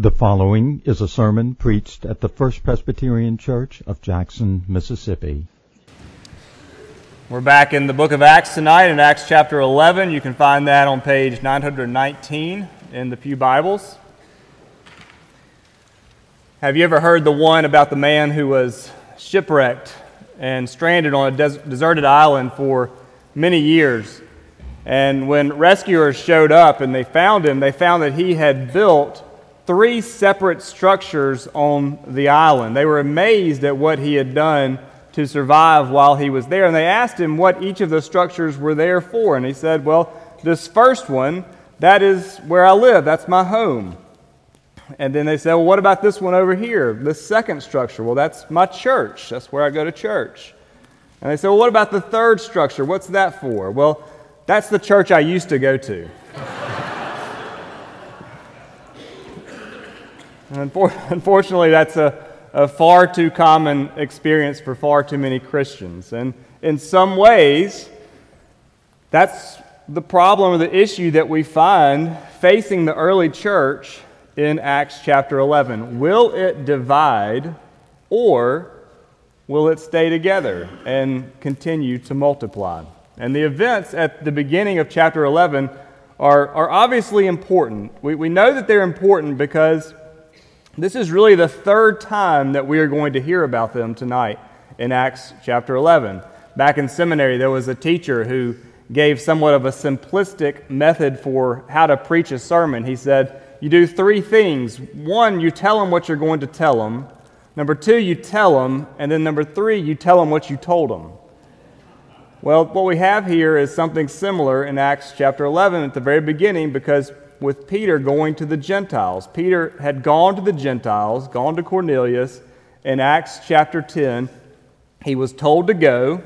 The following is a sermon preached at the First Presbyterian Church of Jackson, Mississippi. We're back in the book of Acts tonight, in Acts chapter 11. You can find that on page 919 in the Pew Bibles. Have you ever heard the one about the man who was shipwrecked and stranded on a des- deserted island for many years? And when rescuers showed up and they found him, they found that he had built three separate structures on the island. They were amazed at what he had done to survive while he was there. And they asked him what each of the structures were there for. And he said, Well, this first one, that is where I live, that's my home. And then they said, Well, what about this one over here? This second structure? Well, that's my church. That's where I go to church. And they said, Well, what about the third structure? What's that for? Well, that's the church I used to go to. unfortunately, that's a, a far too common experience for far too many Christians. And in some ways, that's the problem or the issue that we find facing the early church in Acts chapter 11. Will it divide or will it stay together and continue to multiply? And the events at the beginning of chapter 11 are, are obviously important. We, we know that they're important because this is really the third time that we are going to hear about them tonight in Acts chapter 11. Back in seminary, there was a teacher who gave somewhat of a simplistic method for how to preach a sermon. He said, You do three things. One, you tell them what you're going to tell them. Number two, you tell them. And then number three, you tell them what you told them. Well, what we have here is something similar in Acts chapter 11 at the very beginning because with Peter going to the Gentiles. Peter had gone to the Gentiles, gone to Cornelius in Acts chapter 10. He was told to go,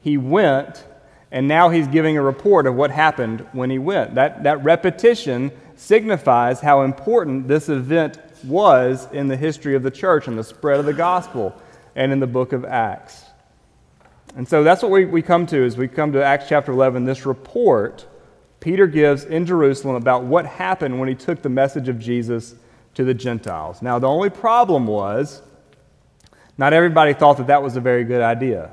he went, and now he's giving a report of what happened when he went. That, that repetition signifies how important this event was in the history of the church and the spread of the gospel and in the book of Acts. And so that's what we, we come to as we come to Acts chapter 11, this report Peter gives in Jerusalem about what happened when he took the message of Jesus to the Gentiles. Now, the only problem was not everybody thought that that was a very good idea.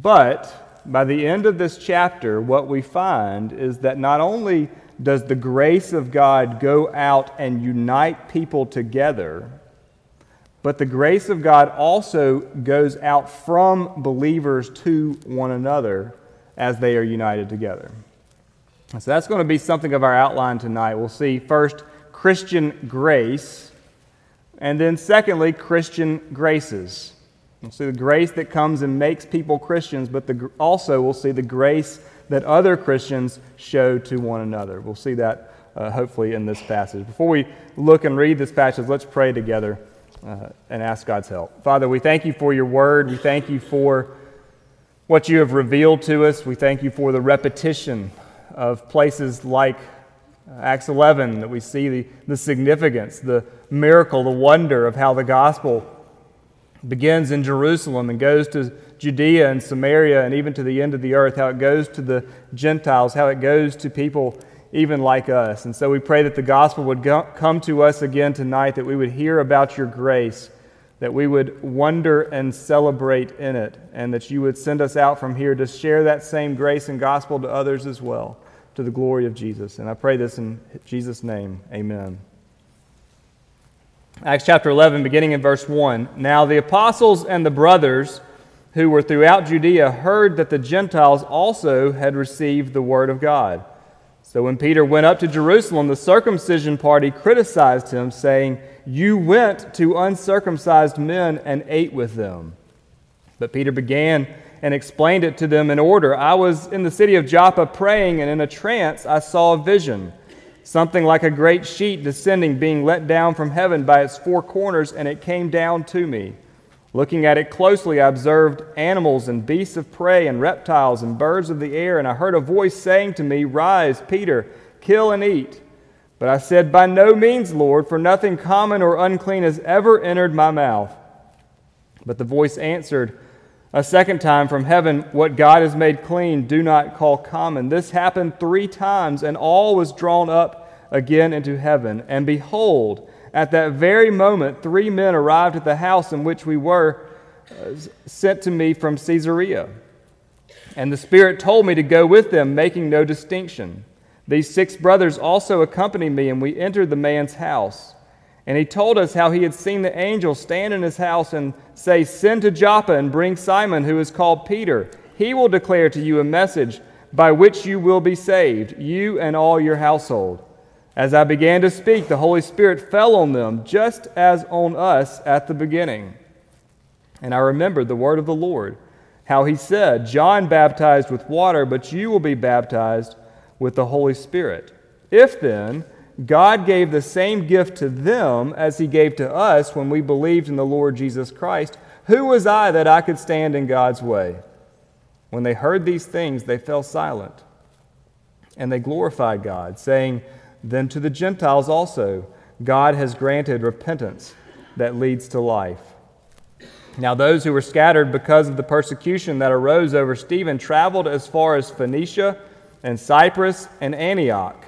But by the end of this chapter, what we find is that not only does the grace of God go out and unite people together, but the grace of God also goes out from believers to one another as they are united together. So that's going to be something of our outline tonight. We'll see first Christian grace, and then secondly, Christian graces. We'll see the grace that comes and makes people Christians, but the, also we'll see the grace that other Christians show to one another. We'll see that uh, hopefully in this passage. Before we look and read this passage, let's pray together uh, and ask God's help. Father, we thank you for your word. We thank you for what you have revealed to us. We thank you for the repetition of places like uh, Acts 11 that we see the, the significance, the miracle, the wonder of how the gospel begins in Jerusalem and goes to Judea and Samaria and even to the end of the earth, how it goes to the Gentiles, how it goes to people even like us. And so we pray that the gospel would go, come to us again tonight, that we would hear about your grace, that we would wonder and celebrate in it, and that you would send us out from here to share that same grace and gospel to others as well, to the glory of Jesus. And I pray this in Jesus' name. Amen. Acts chapter 11, beginning in verse 1. Now the apostles and the brothers who were throughout Judea heard that the Gentiles also had received the word of God. So when Peter went up to Jerusalem, the circumcision party criticized him, saying, you went to uncircumcised men and ate with them. But Peter began and explained it to them in order. I was in the city of Joppa praying, and in a trance I saw a vision something like a great sheet descending, being let down from heaven by its four corners, and it came down to me. Looking at it closely, I observed animals and beasts of prey and reptiles and birds of the air, and I heard a voice saying to me, Rise, Peter, kill and eat. But I said, By no means, Lord, for nothing common or unclean has ever entered my mouth. But the voice answered a second time from heaven, What God has made clean, do not call common. This happened three times, and all was drawn up again into heaven. And behold, at that very moment, three men arrived at the house in which we were uh, sent to me from Caesarea. And the Spirit told me to go with them, making no distinction. These six brothers also accompanied me, and we entered the man's house. And he told us how he had seen the angel stand in his house and say, Send to Joppa and bring Simon, who is called Peter. He will declare to you a message by which you will be saved, you and all your household. As I began to speak, the Holy Spirit fell on them, just as on us at the beginning. And I remembered the word of the Lord, how he said, John baptized with water, but you will be baptized with the Holy Spirit. If then God gave the same gift to them as he gave to us when we believed in the Lord Jesus Christ, who was I that I could stand in God's way? When they heard these things, they fell silent. And they glorified God, saying, then to the Gentiles also, God has granted repentance that leads to life. Now, those who were scattered because of the persecution that arose over Stephen traveled as far as Phoenicia and Cyprus and Antioch,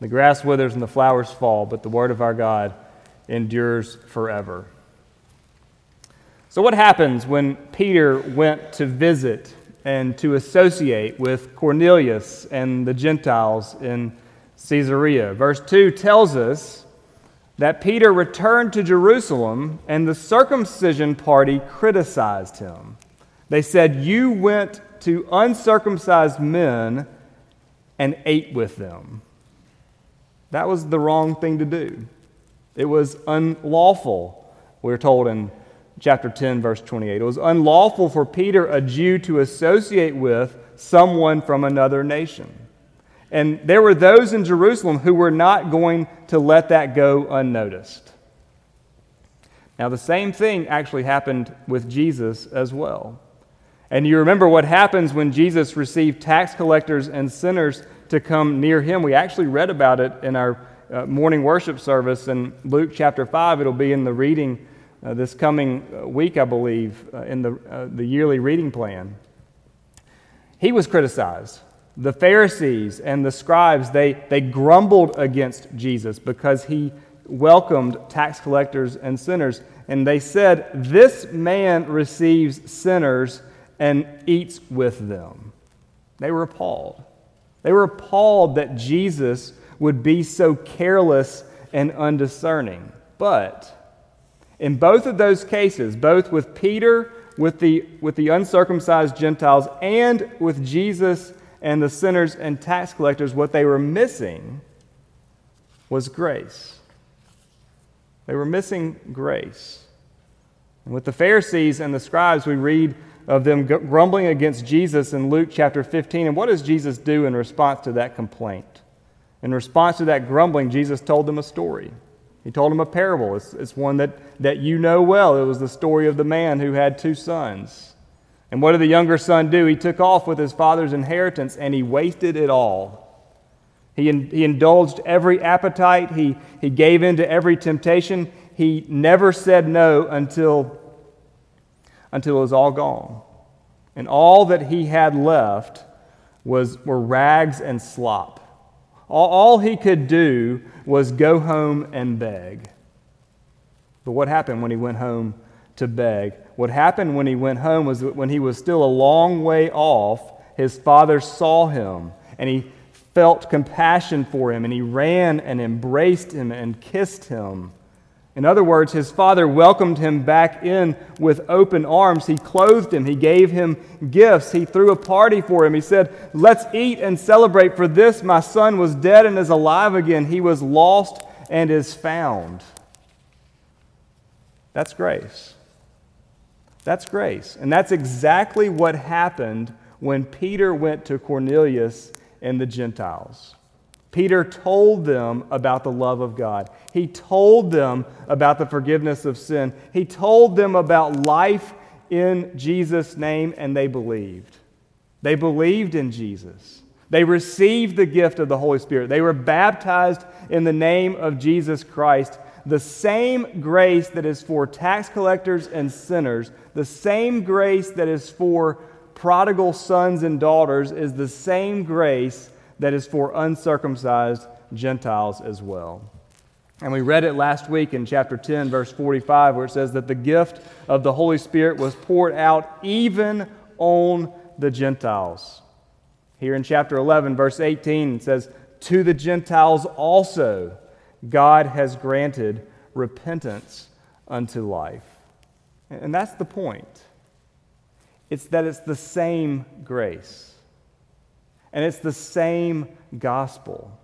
The grass withers and the flowers fall, but the word of our God endures forever. So, what happens when Peter went to visit and to associate with Cornelius and the Gentiles in Caesarea. Verse 2 tells us that Peter returned to Jerusalem and the circumcision party criticized him. They said, You went to uncircumcised men and ate with them. That was the wrong thing to do. It was unlawful, we're told in chapter 10, verse 28. It was unlawful for Peter, a Jew, to associate with someone from another nation. And there were those in Jerusalem who were not going to let that go unnoticed. Now, the same thing actually happened with Jesus as well. And you remember what happens when Jesus received tax collectors and sinners to come near him. We actually read about it in our uh, morning worship service in Luke chapter 5. It'll be in the reading uh, this coming uh, week, I believe, uh, in the, uh, the yearly reading plan. He was criticized the Pharisees and the scribes, they, they grumbled against Jesus because he welcomed tax collectors and sinners. And they said, This man receives sinners and eats with them. They were appalled. They were appalled that Jesus would be so careless and undiscerning. But in both of those cases, both with Peter, with the, with the uncircumcised Gentiles, and with Jesus and the sinners and tax collectors, what they were missing was grace. They were missing grace. And with the Pharisees and the scribes, we read of them grumbling against Jesus in Luke chapter 15. And what does Jesus do in response to that complaint? In response to that grumbling, Jesus told them a story. He told them a parable. It's, it's one that, that you know well. It was the story of the man who had two sons. And what did the younger son do? He took off with his father's inheritance and he wasted it all. He, in, he indulged every appetite, he, he gave in to every temptation. He never said no until, until it was all gone. and all that he had left was, were rags and slop. All, all he could do was go home and beg. But what happened when he went home to beg? What happened when he went home was that when he was still a long way off, his father saw him and he felt compassion for him and he ran and embraced him and kissed him. In other words, his father welcomed him back in with open arms. He clothed him. He gave him gifts. He threw a party for him. He said, Let's eat and celebrate, for this my son was dead and is alive again. He was lost and is found. That's grace. That's grace. And that's exactly what happened when Peter went to Cornelius and the Gentiles. Peter told them about the love of God. He told them about the forgiveness of sin. He told them about life in Jesus' name, and they believed. They believed in Jesus. They received the gift of the Holy Spirit. They were baptized in the name of Jesus Christ. The same grace that is for tax collectors and sinners, the same grace that is for prodigal sons and daughters, is the same grace that is for uncircumcised Gentiles as well. And we read it last week in chapter 10, verse 45, where it says that the gift of the Holy Spirit was poured out even on the Gentiles. Here in chapter 11, verse 18, it says, To the Gentiles also God has granted repentance unto life. And that's the point. It's that it's the same grace and it's the same gospel.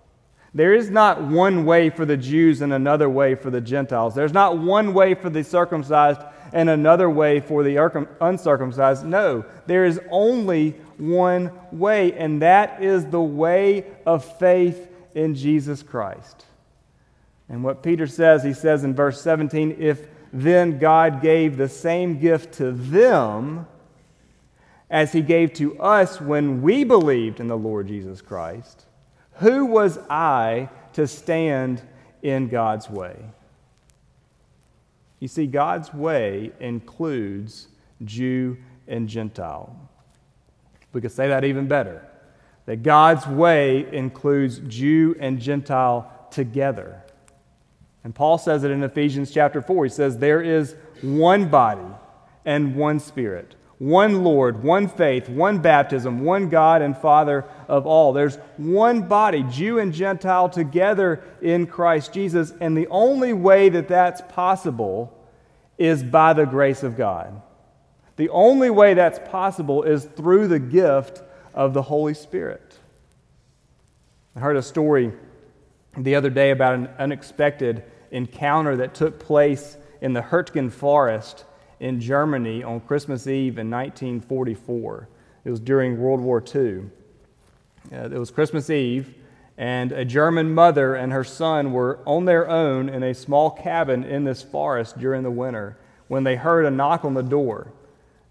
There is not one way for the Jews and another way for the Gentiles. There's not one way for the circumcised and another way for the uncircumcised. No, there is only one way, and that is the way of faith in Jesus Christ. And what Peter says, he says in verse 17, if then God gave the same gift to them, as he gave to us when we believed in the Lord Jesus Christ, who was I to stand in God's way? You see, God's way includes Jew and Gentile. We could say that even better that God's way includes Jew and Gentile together. And Paul says it in Ephesians chapter 4. He says, There is one body and one spirit one Lord, one faith, one baptism, one God and Father of all. There's one body, Jew and Gentile, together in Christ Jesus. And the only way that that's possible is by the grace of God. The only way that's possible is through the gift of the Holy Spirit. I heard a story the other day about an unexpected encounter that took place in the Hurtgen Forest in Germany on Christmas Eve in 1944. It was during World War II. Uh, it was Christmas Eve, and a German mother and her son were on their own in a small cabin in this forest during the winter when they heard a knock on the door.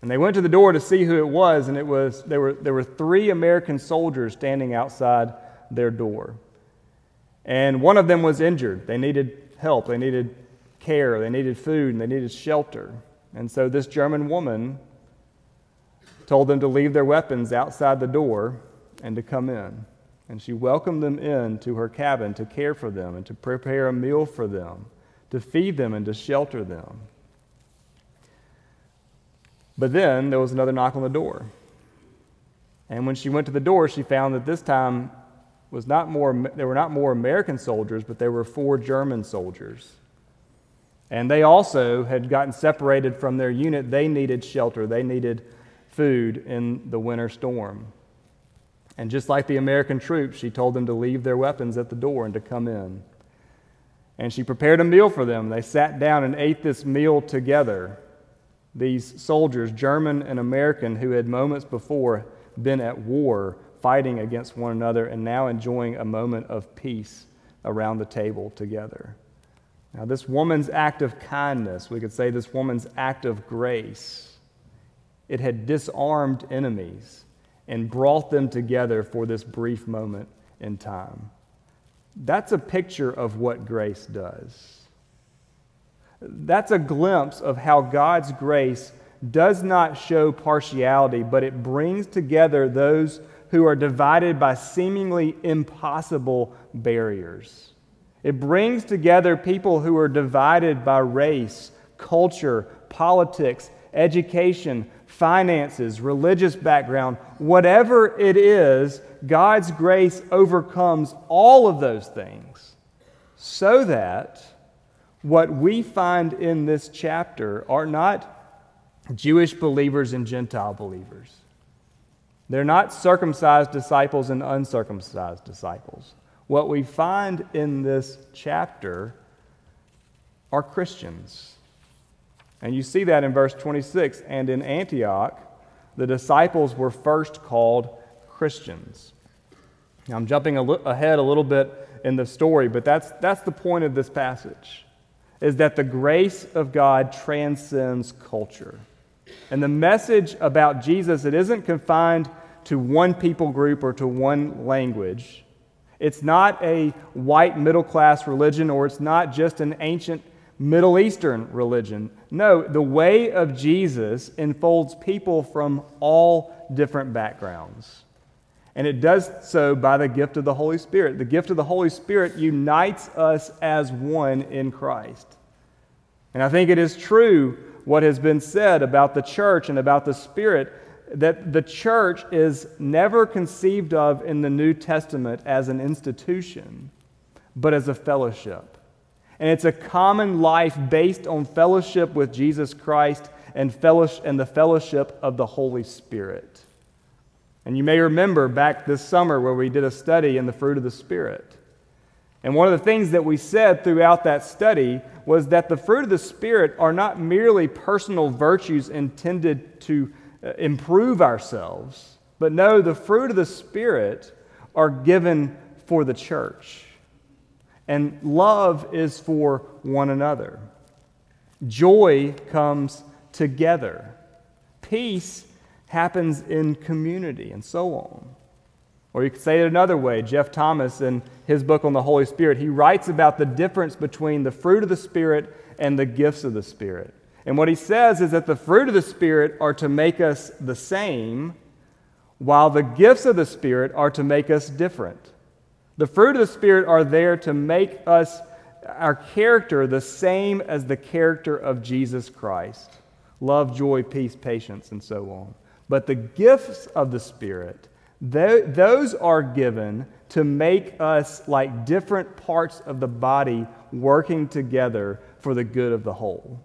And they went to the door to see who it was, and it was, there, were, there were three American soldiers standing outside their door. And one of them was injured. They needed help, they needed care, they needed food, and they needed shelter. And so this German woman told them to leave their weapons outside the door and to come in. And she welcomed them in to her cabin to care for them and to prepare a meal for them, to feed them and to shelter them. But then there was another knock on the door. And when she went to the door, she found that this time was not more, there were not more American soldiers, but there were four German soldiers. And they also had gotten separated from their unit. They needed shelter, they needed food in the winter storm. And just like the American troops, she told them to leave their weapons at the door and to come in. And she prepared a meal for them. They sat down and ate this meal together. These soldiers, German and American, who had moments before been at war fighting against one another and now enjoying a moment of peace around the table together. Now, this woman's act of kindness, we could say this woman's act of grace, it had disarmed enemies and brought them together for this brief moment in time. That's a picture of what grace does. That's a glimpse of how God's grace does not show partiality, but it brings together those who are divided by seemingly impossible barriers. It brings together people who are divided by race, culture, politics, education, finances, religious background, whatever it is, God's grace overcomes all of those things so that what we find in this chapter are not Jewish believers and Gentile believers. They're not circumcised disciples and uncircumcised disciples. What we find in this chapter are Christians. And you see that in verse 26. And in Antioch, the disciples were first called Christians. Now, I'm jumping a li- ahead a little bit in the story, but that's, that's the point of this passage, is that the grace of God transcends culture. And the message about Jesus, it isn't confined to one people group or to one language. It's not a white middle class religion or it's not just an ancient Middle Eastern religion. No, the way of Jesus enfolds people from all different backgrounds. And it does so by the gift of the Holy Spirit. The gift of the Holy Spirit unites us as one in Christ. And I think it is true what has been said about the church and about the Spirit that the church is never conceived of in the New Testament as an institution, but as a fellowship. And it's a common life based on fellowship with Jesus Christ and, fellowship, and the fellowship of the Holy Spirit. And you may remember back this summer where we did a study in the fruit of the Spirit. And one of the things that we said throughout that study was that the fruit of the Spirit are not merely personal virtues intended to Uh, improve ourselves, but no, the fruit of the Spirit are given for the church. And love is for one another. Joy comes together. Peace happens in community, and so on. Or you could say it another way. Jeff Thomas, in his book on the Holy Spirit, he writes about the difference between the fruit of the Spirit and the gifts of the Spirit. And what he says is that the fruit of the Spirit are to make us the same, while the gifts of the Spirit are to make us different. The fruit of the Spirit are there to make us, our character, the same as the character of Jesus Christ love, joy, peace, patience, and so on. But the gifts of the Spirit, those are given to make us like different parts of the body working together for the good of the whole.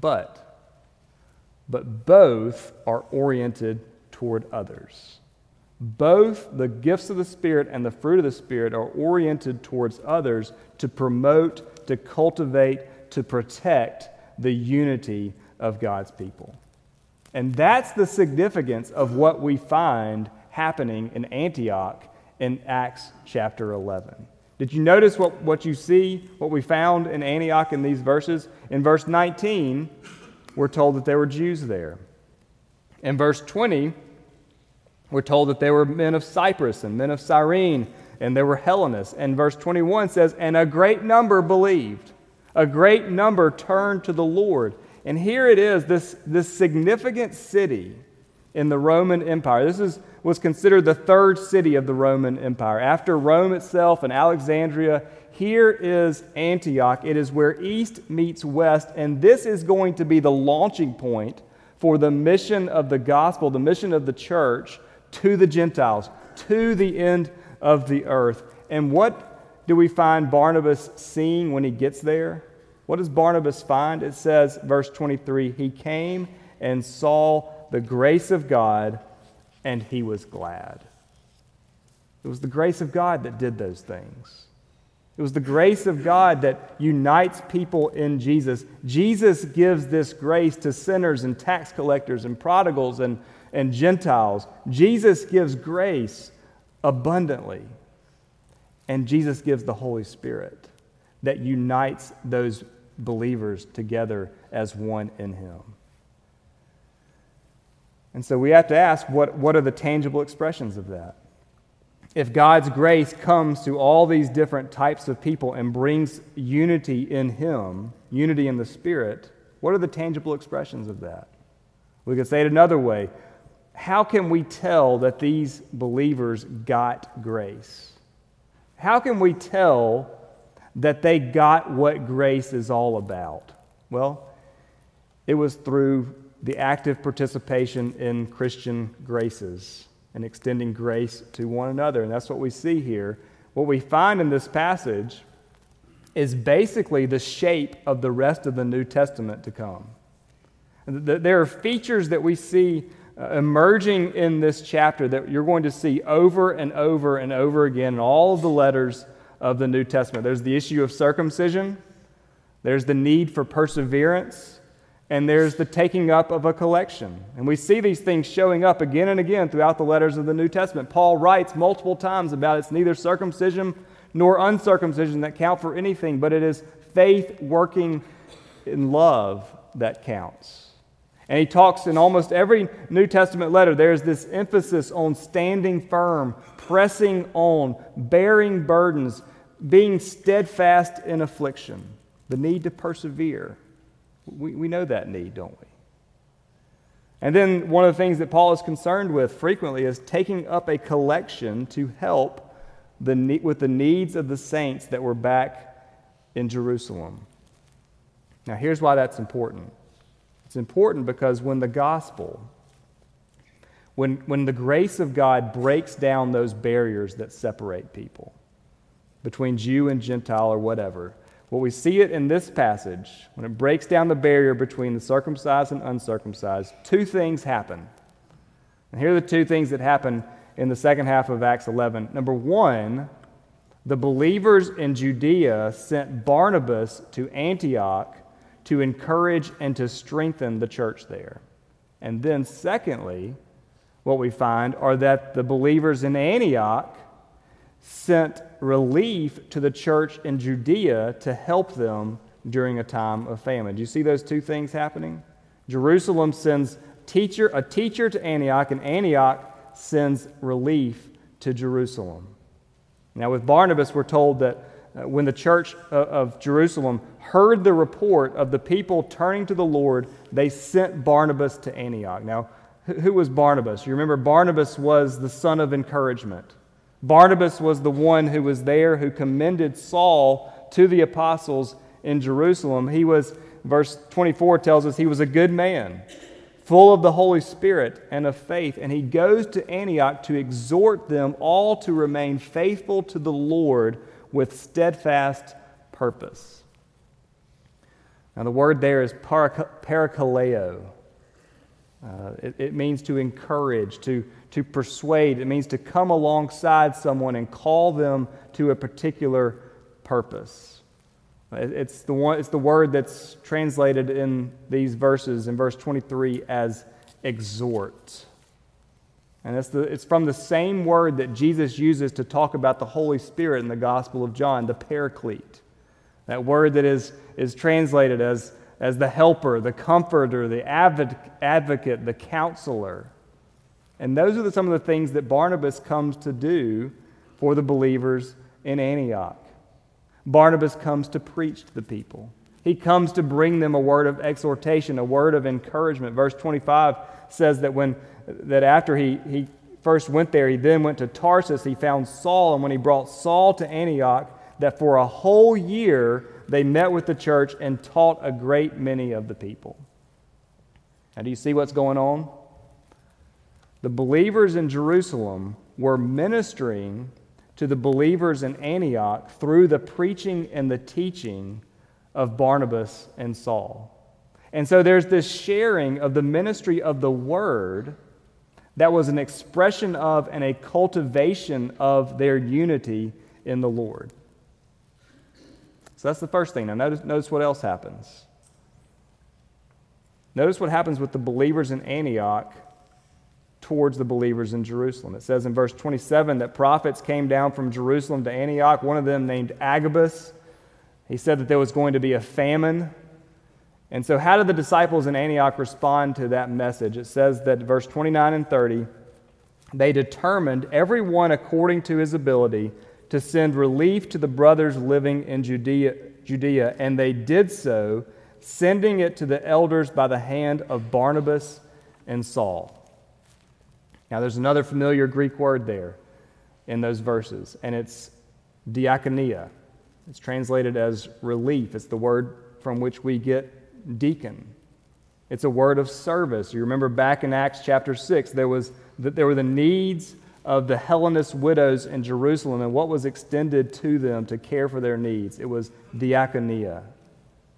But, but both are oriented toward others. Both the gifts of the Spirit and the fruit of the Spirit are oriented towards others to promote, to cultivate, to protect the unity of God's people. And that's the significance of what we find happening in Antioch in Acts chapter 11. Did you notice what, what you see, what we found in Antioch in these verses? In verse 19, we're told that there were Jews there. In verse 20, we're told that there were men of Cyprus and men of Cyrene, and there were Hellenists. And verse 21 says, And a great number believed. A great number turned to the Lord. And here it is, this, this significant city in the Roman Empire. This is, was considered the third city of the Roman Empire. After Rome itself and Alexandria, here is Antioch. It is where east meets west, and this is going to be the launching point for the mission of the gospel, the mission of the church to the Gentiles, to the end of the earth. And what do we find Barnabas seeing when he gets there? What does Barnabas find? It says, verse 23 He came and saw the grace of God, and he was glad. It was the grace of God that did those things. It was the grace of God that unites people in Jesus. Jesus gives this grace to sinners and tax collectors and prodigals and, and Gentiles. Jesus gives grace abundantly. And Jesus gives the Holy Spirit that unites those believers together as one in Him. And so we have to ask what, what are the tangible expressions of that? If God's grace comes to all these different types of people and brings unity in Him, unity in the Spirit, What are the tangible expressions of that? We could say it another way. How can we tell that these believers got grace? How can we tell that they got what grace is all about? Well, it was through the active participation in Christian graces and extending grace to one another. And that's what we see here. What we find in this passage is basically the shape of the rest of the New Testament to come. There are features that we see uh, emerging in this chapter that you're going to see over and over and over again in all of the letters of the New Testament. There's the issue of circumcision, there's the need for perseverance, and there's the taking up of a collection. And we see these things showing up again and again throughout the letters of the New Testament. Paul writes multiple times about it's neither circumcision nor uncircumcision that count for anything, but it is faith working in love that counts. And he talks in almost every New Testament letter, there's this emphasis on standing firm, pressing on, bearing burdens, being steadfast in affliction, the need to persevere. We, we know that need, don't we? And then one of the things that Paul is concerned with frequently is taking up a collection to help the, with the needs of the saints that were back in Jerusalem. Now, here's why that's important it's important because when the gospel, when, when the grace of God breaks down those barriers that separate people between Jew and Gentile or whatever, what we see it in this passage, when it breaks down the barrier between the circumcised and uncircumcised, two things happen. And here are the two things that happen in the second half of Acts 11. Number one, the believers in Judea sent Barnabas to Antioch to encourage and to strengthen the church there. And then, secondly, what we find are that the believers in Antioch sent relief to the church in Judea to help them during a time of famine. Do you see those two things happening? Jerusalem sends teacher, a teacher to Antioch, and Antioch sends relief to Jerusalem. Now, with Barnabas, we're told that uh, when the church of Jerusalem heard the report of the people turning to the Lord, they sent Barnabas to Antioch. Now, who was Barnabas? You remember, Barnabas was the son of encouragement. Barnabas was the one who was there who commended Saul to the apostles in Jerusalem. He was, verse 24 tells us, he was a good man, full of the Holy Spirit and of faith. And he goes to Antioch to exhort them all to remain faithful to the Lord with steadfast purpose. Now, the word there is parakaleo. Uh, it, it means to encourage, to, to persuade. It means to come alongside someone and call them to a particular purpose. It's the, one, it's the word that's translated in these verses, in verse 23, as exhort. And it's, the, it's from the same word that Jesus uses to talk about the Holy Spirit in the Gospel of John, the paraclete. That word that is, is translated as, as the helper, the comforter, the advocate, the counselor. And those are the, some of the things that Barnabas comes to do for the believers in Antioch. Barnabas comes to preach to the people. He comes to bring them a word of exhortation, a word of encouragement. Verse 25 says that when that after he, he first went there, he then went to Tarsus. He found Saul, and when he brought Saul to Antioch, that for a whole year they met with the church and taught a great many of the people. Now, do you see what's going on? The believers in Jerusalem were ministering to the believers in Antioch through the preaching and the teaching of Barnabas and Saul. And so there's this sharing of the ministry of the word that was an expression of and a cultivation of their unity in the Lord. So that's the first thing. Now, notice, notice what else happens. Notice what happens with the believers in Antioch towards the believers in Jerusalem. It says in verse 27 that prophets came down from Jerusalem to Antioch, one of them named Agabus. He said that there was going to be a famine and so, how did the disciples in Antioch respond to that message? It says that verse 29 and 30, they determined, everyone according to his ability, to send relief to the brothers living in Judea, Judea and they did so, sending it to the elders by the hand of Barnabas and Saul. Now, there's another familiar Greek word there in those verses, and it's diakonia. It's translated as relief. It's the word from which we get deacon. It's a word of service. You remember back in Acts chapter 6, there, was, that there were the needs of the Hellenist widows in Jerusalem and what was extended to them to care for their needs. It was diakonia.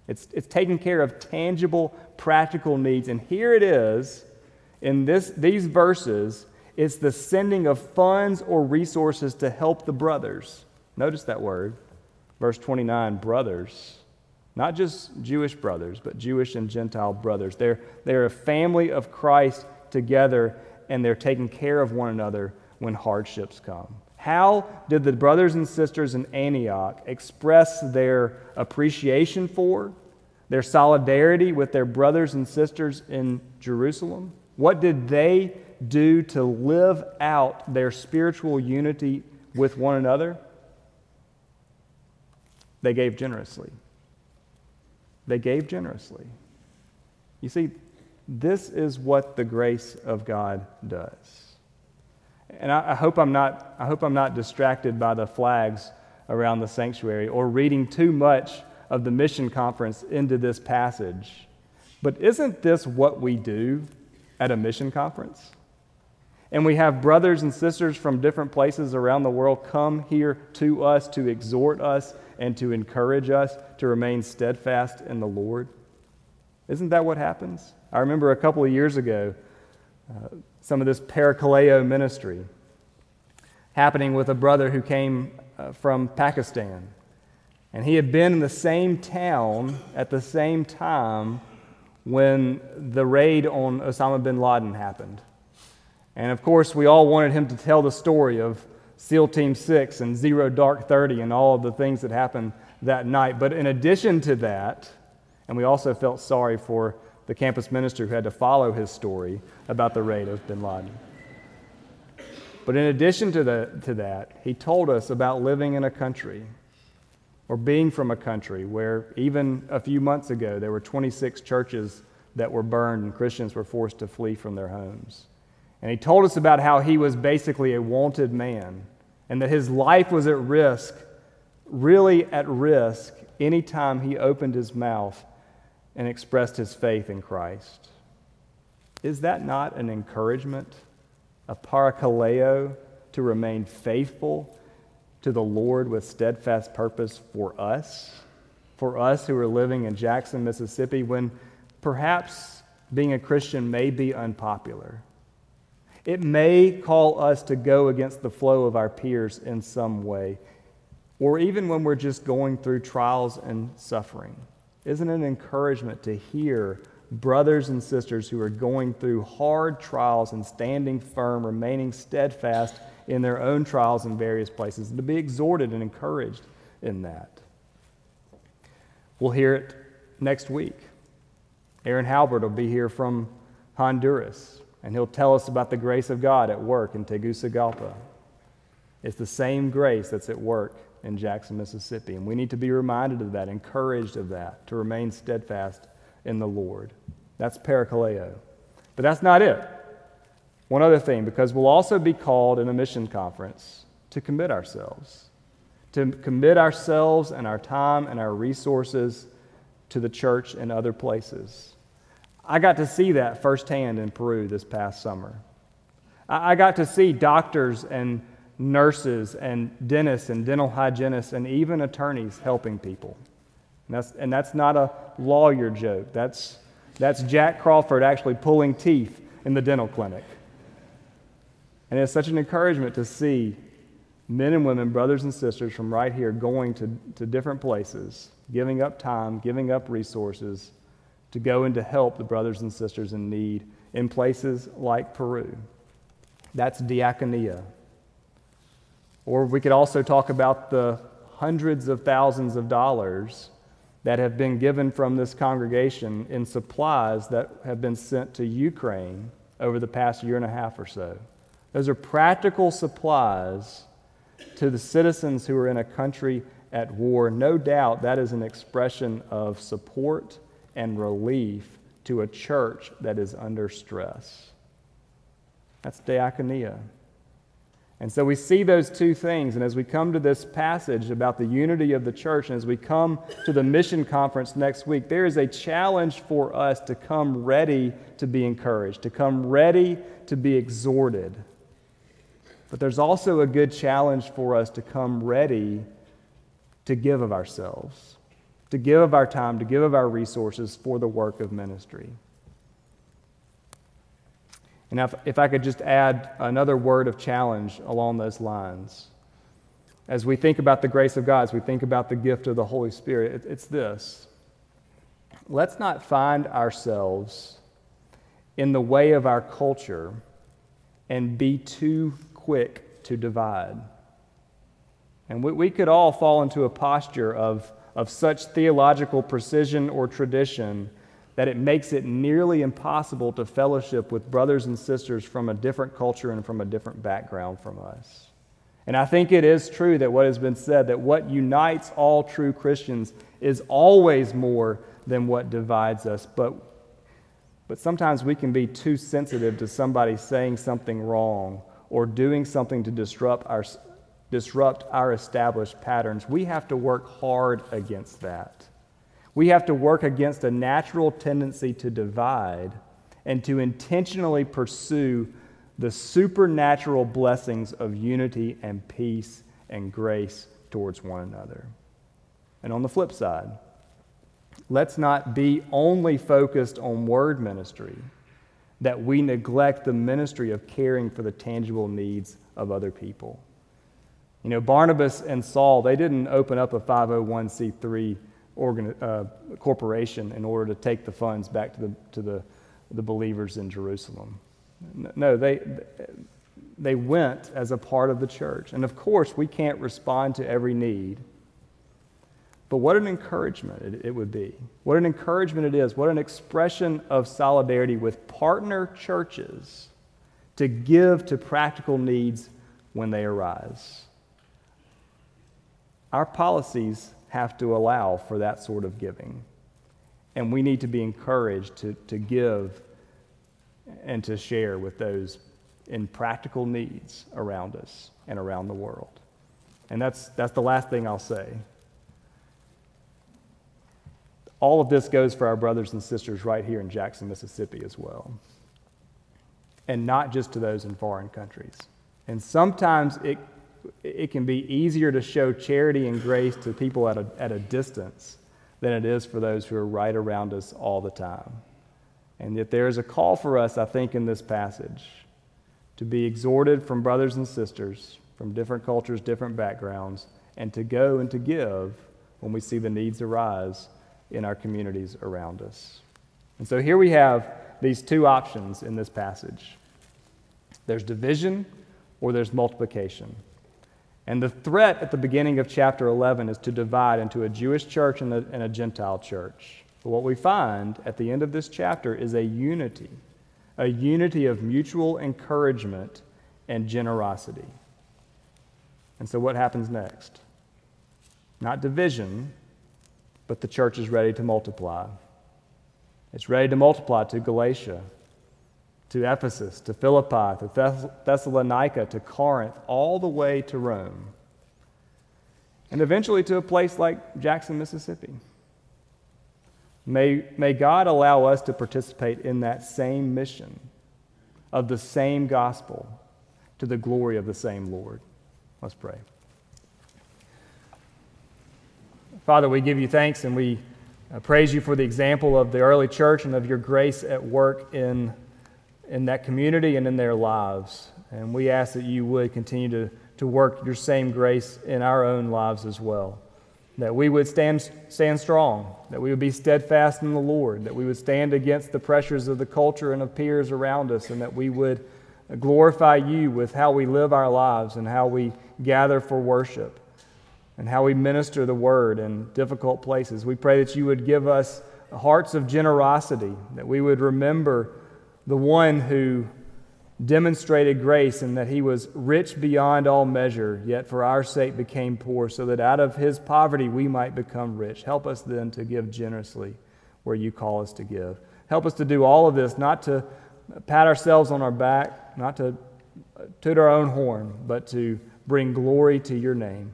It's, it's taking care of tangible, practical needs. And here it is in this, these verses it's the sending of funds or resources to help the brothers. Notice that word. Verse 29 brothers. Not just Jewish brothers, but Jewish and Gentile brothers. They're, they're a family of Christ together, and they're taking care of one another when hardships come. How did the brothers and sisters in Antioch express their appreciation for, their solidarity with their brothers and sisters in Jerusalem? What did they do to live out their spiritual unity with one another? They gave generously. They gave generously. You see, this is what the grace of God does. And I, I, hope I'm not, I hope I'm not distracted by the flags around the sanctuary or reading too much of the mission conference into this passage. But isn't this what we do at a mission conference? And we have brothers and sisters from different places around the world come here to us to exhort us and to encourage us to remain steadfast in the Lord. Isn't that what happens? I remember a couple of years ago, uh, some of this parakaleo ministry happening with a brother who came uh, from Pakistan. And he had been in the same town at the same time when the raid on Osama bin Laden happened. And of course, we all wanted him to tell the story of SEAL Team 6 and Zero Dark 30 and all of the things that happened that night. But in addition to that, and we also felt sorry for the campus minister who had to follow his story about the raid of bin Laden. But in addition to, the, to that, he told us about living in a country or being from a country where even a few months ago there were 26 churches that were burned and Christians were forced to flee from their homes. And he told us about how he was basically a wanted man and that his life was at risk, really at risk, anytime he opened his mouth and expressed his faith in Christ. Is that not an encouragement, a parakaleo, to remain faithful to the Lord with steadfast purpose for us? For us who are living in Jackson, Mississippi, when perhaps being a Christian may be unpopular it may call us to go against the flow of our peers in some way, or even when we're just going through trials and suffering. Isn't it an encouragement to hear brothers and sisters who are going through hard trials and standing firm, remaining steadfast in their own trials in various places, and to be exhorted and encouraged in that? We'll hear it next week. Aaron Halbert will be here from Honduras and he'll tell us about the grace of God at work in Tegucigalpa. It's the same grace that's at work in Jackson, Mississippi. And we need to be reminded of that, encouraged of that, to remain steadfast in the Lord. That's parakaleo. But that's not it. One other thing, because we'll also be called in a mission conference to commit ourselves, to commit ourselves and our time and our resources to the church and other places. I got to see that firsthand in Peru this past summer. I got to see doctors and nurses and dentists and dental hygienists and even attorneys helping people. And that's, and that's not a lawyer joke. That's, that's Jack Crawford actually pulling teeth in the dental clinic. And it's such an encouragement to see men and women, brothers and sisters from right here going to, to different places, giving up time, giving up resources to go and to help the brothers and sisters in need in places like Peru. That's diakonia. Or we could also talk about the hundreds of thousands of dollars that have been given from this congregation in supplies that have been sent to Ukraine over the past year and a half or so. Those are practical supplies to the citizens who are in a country at war. No doubt that is an expression of support and relief to a church that is under stress. That's diakonia. And so we see those two things. And as we come to this passage about the unity of the church, and as we come to the mission conference next week, there is a challenge for us to come ready to be encouraged, to come ready to be exhorted. But there's also a good challenge for us to come ready to give of ourselves, to give of our time, to give of our resources for the work of ministry. And if, if I could just add another word of challenge along those lines. As we think about the grace of God, as we think about the gift of the Holy Spirit, it, it's this. Let's not find ourselves in the way of our culture and be too quick to divide. And we, we could all fall into a posture of, of such theological precision or tradition that it makes it nearly impossible to fellowship with brothers and sisters from a different culture and from a different background from us. And I think it is true that what has been said, that what unites all true Christians is always more than what divides us. But, but sometimes we can be too sensitive to somebody saying something wrong or doing something to disrupt our, disrupt our established patterns. We have to work hard against that. We have to work against a natural tendency to divide and to intentionally pursue the supernatural blessings of unity and peace and grace towards one another. And on the flip side, let's not be only focused on word ministry, that we neglect the ministry of caring for the tangible needs of other people. You know, Barnabas and Saul, they didn't open up a 501c3 organ, uh, corporation in order to take the funds back to the, to the, the believers in Jerusalem. No, they, they went as a part of the church. And of course, we can't respond to every need. But what an encouragement it, it, would be. What an encouragement it is. What an expression of solidarity with partner churches to give to practical needs when they arise. Our policies have to allow for that sort of giving. And we need to be encouraged to, to give and to share with those in practical needs around us and around the world. And that's, that's the last thing I'll say. All of this goes for our brothers and sisters right here in Jackson, Mississippi as well. And not just to those in foreign countries. And sometimes it it can be easier to show charity and grace to people at a, at a distance than it is for those who are right around us all the time. And yet, there is a call for us, I think, in this passage to be exhorted from brothers and sisters from different cultures, different backgrounds, and to go and to give when we see the needs arise in our communities around us. And so, here we have these two options in this passage there's division or there's multiplication. And the threat at the beginning of chapter 11 is to divide into a Jewish church and a, and a, Gentile church. But what we find at the end of this chapter is a unity, a unity of mutual encouragement and generosity. And so, what happens next? Not division, but the church is ready to multiply. It's ready to multiply to Galatia, to Ephesus, to Philippi, to Thess- Thessalonica, to Corinth, all the way to Rome, and eventually to a place like Jackson, Mississippi. May, may God allow us to participate in that same mission of the same gospel to the glory of the same Lord. Let's pray. Father, we give you thanks and we uh, praise you for the example of the early church and of your grace at work in in that community and in their lives. And we ask that you would continue to, to work your same grace in our own lives as well. That we would stand, stand strong, that we would be steadfast in the Lord, that we would stand against the pressures of the culture and of peers around us, and that we would glorify you with how we live our lives and how we gather for worship and how we minister the word in difficult places. We pray that you would give us hearts of generosity, that we would remember the one who demonstrated grace and that he was rich beyond all measure, yet for our sake became poor, so that out of his poverty we might become rich. Help us then to give generously where you call us to give. Help us to do all of this, not to pat ourselves on our back, not to toot our own horn, but to bring glory to your name.